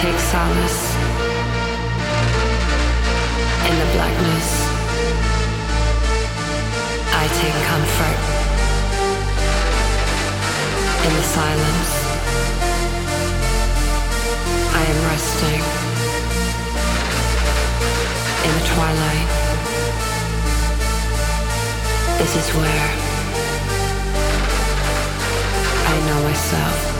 take solace in the blackness. I take comfort in the silence. I am resting in the twilight. This is where I know myself.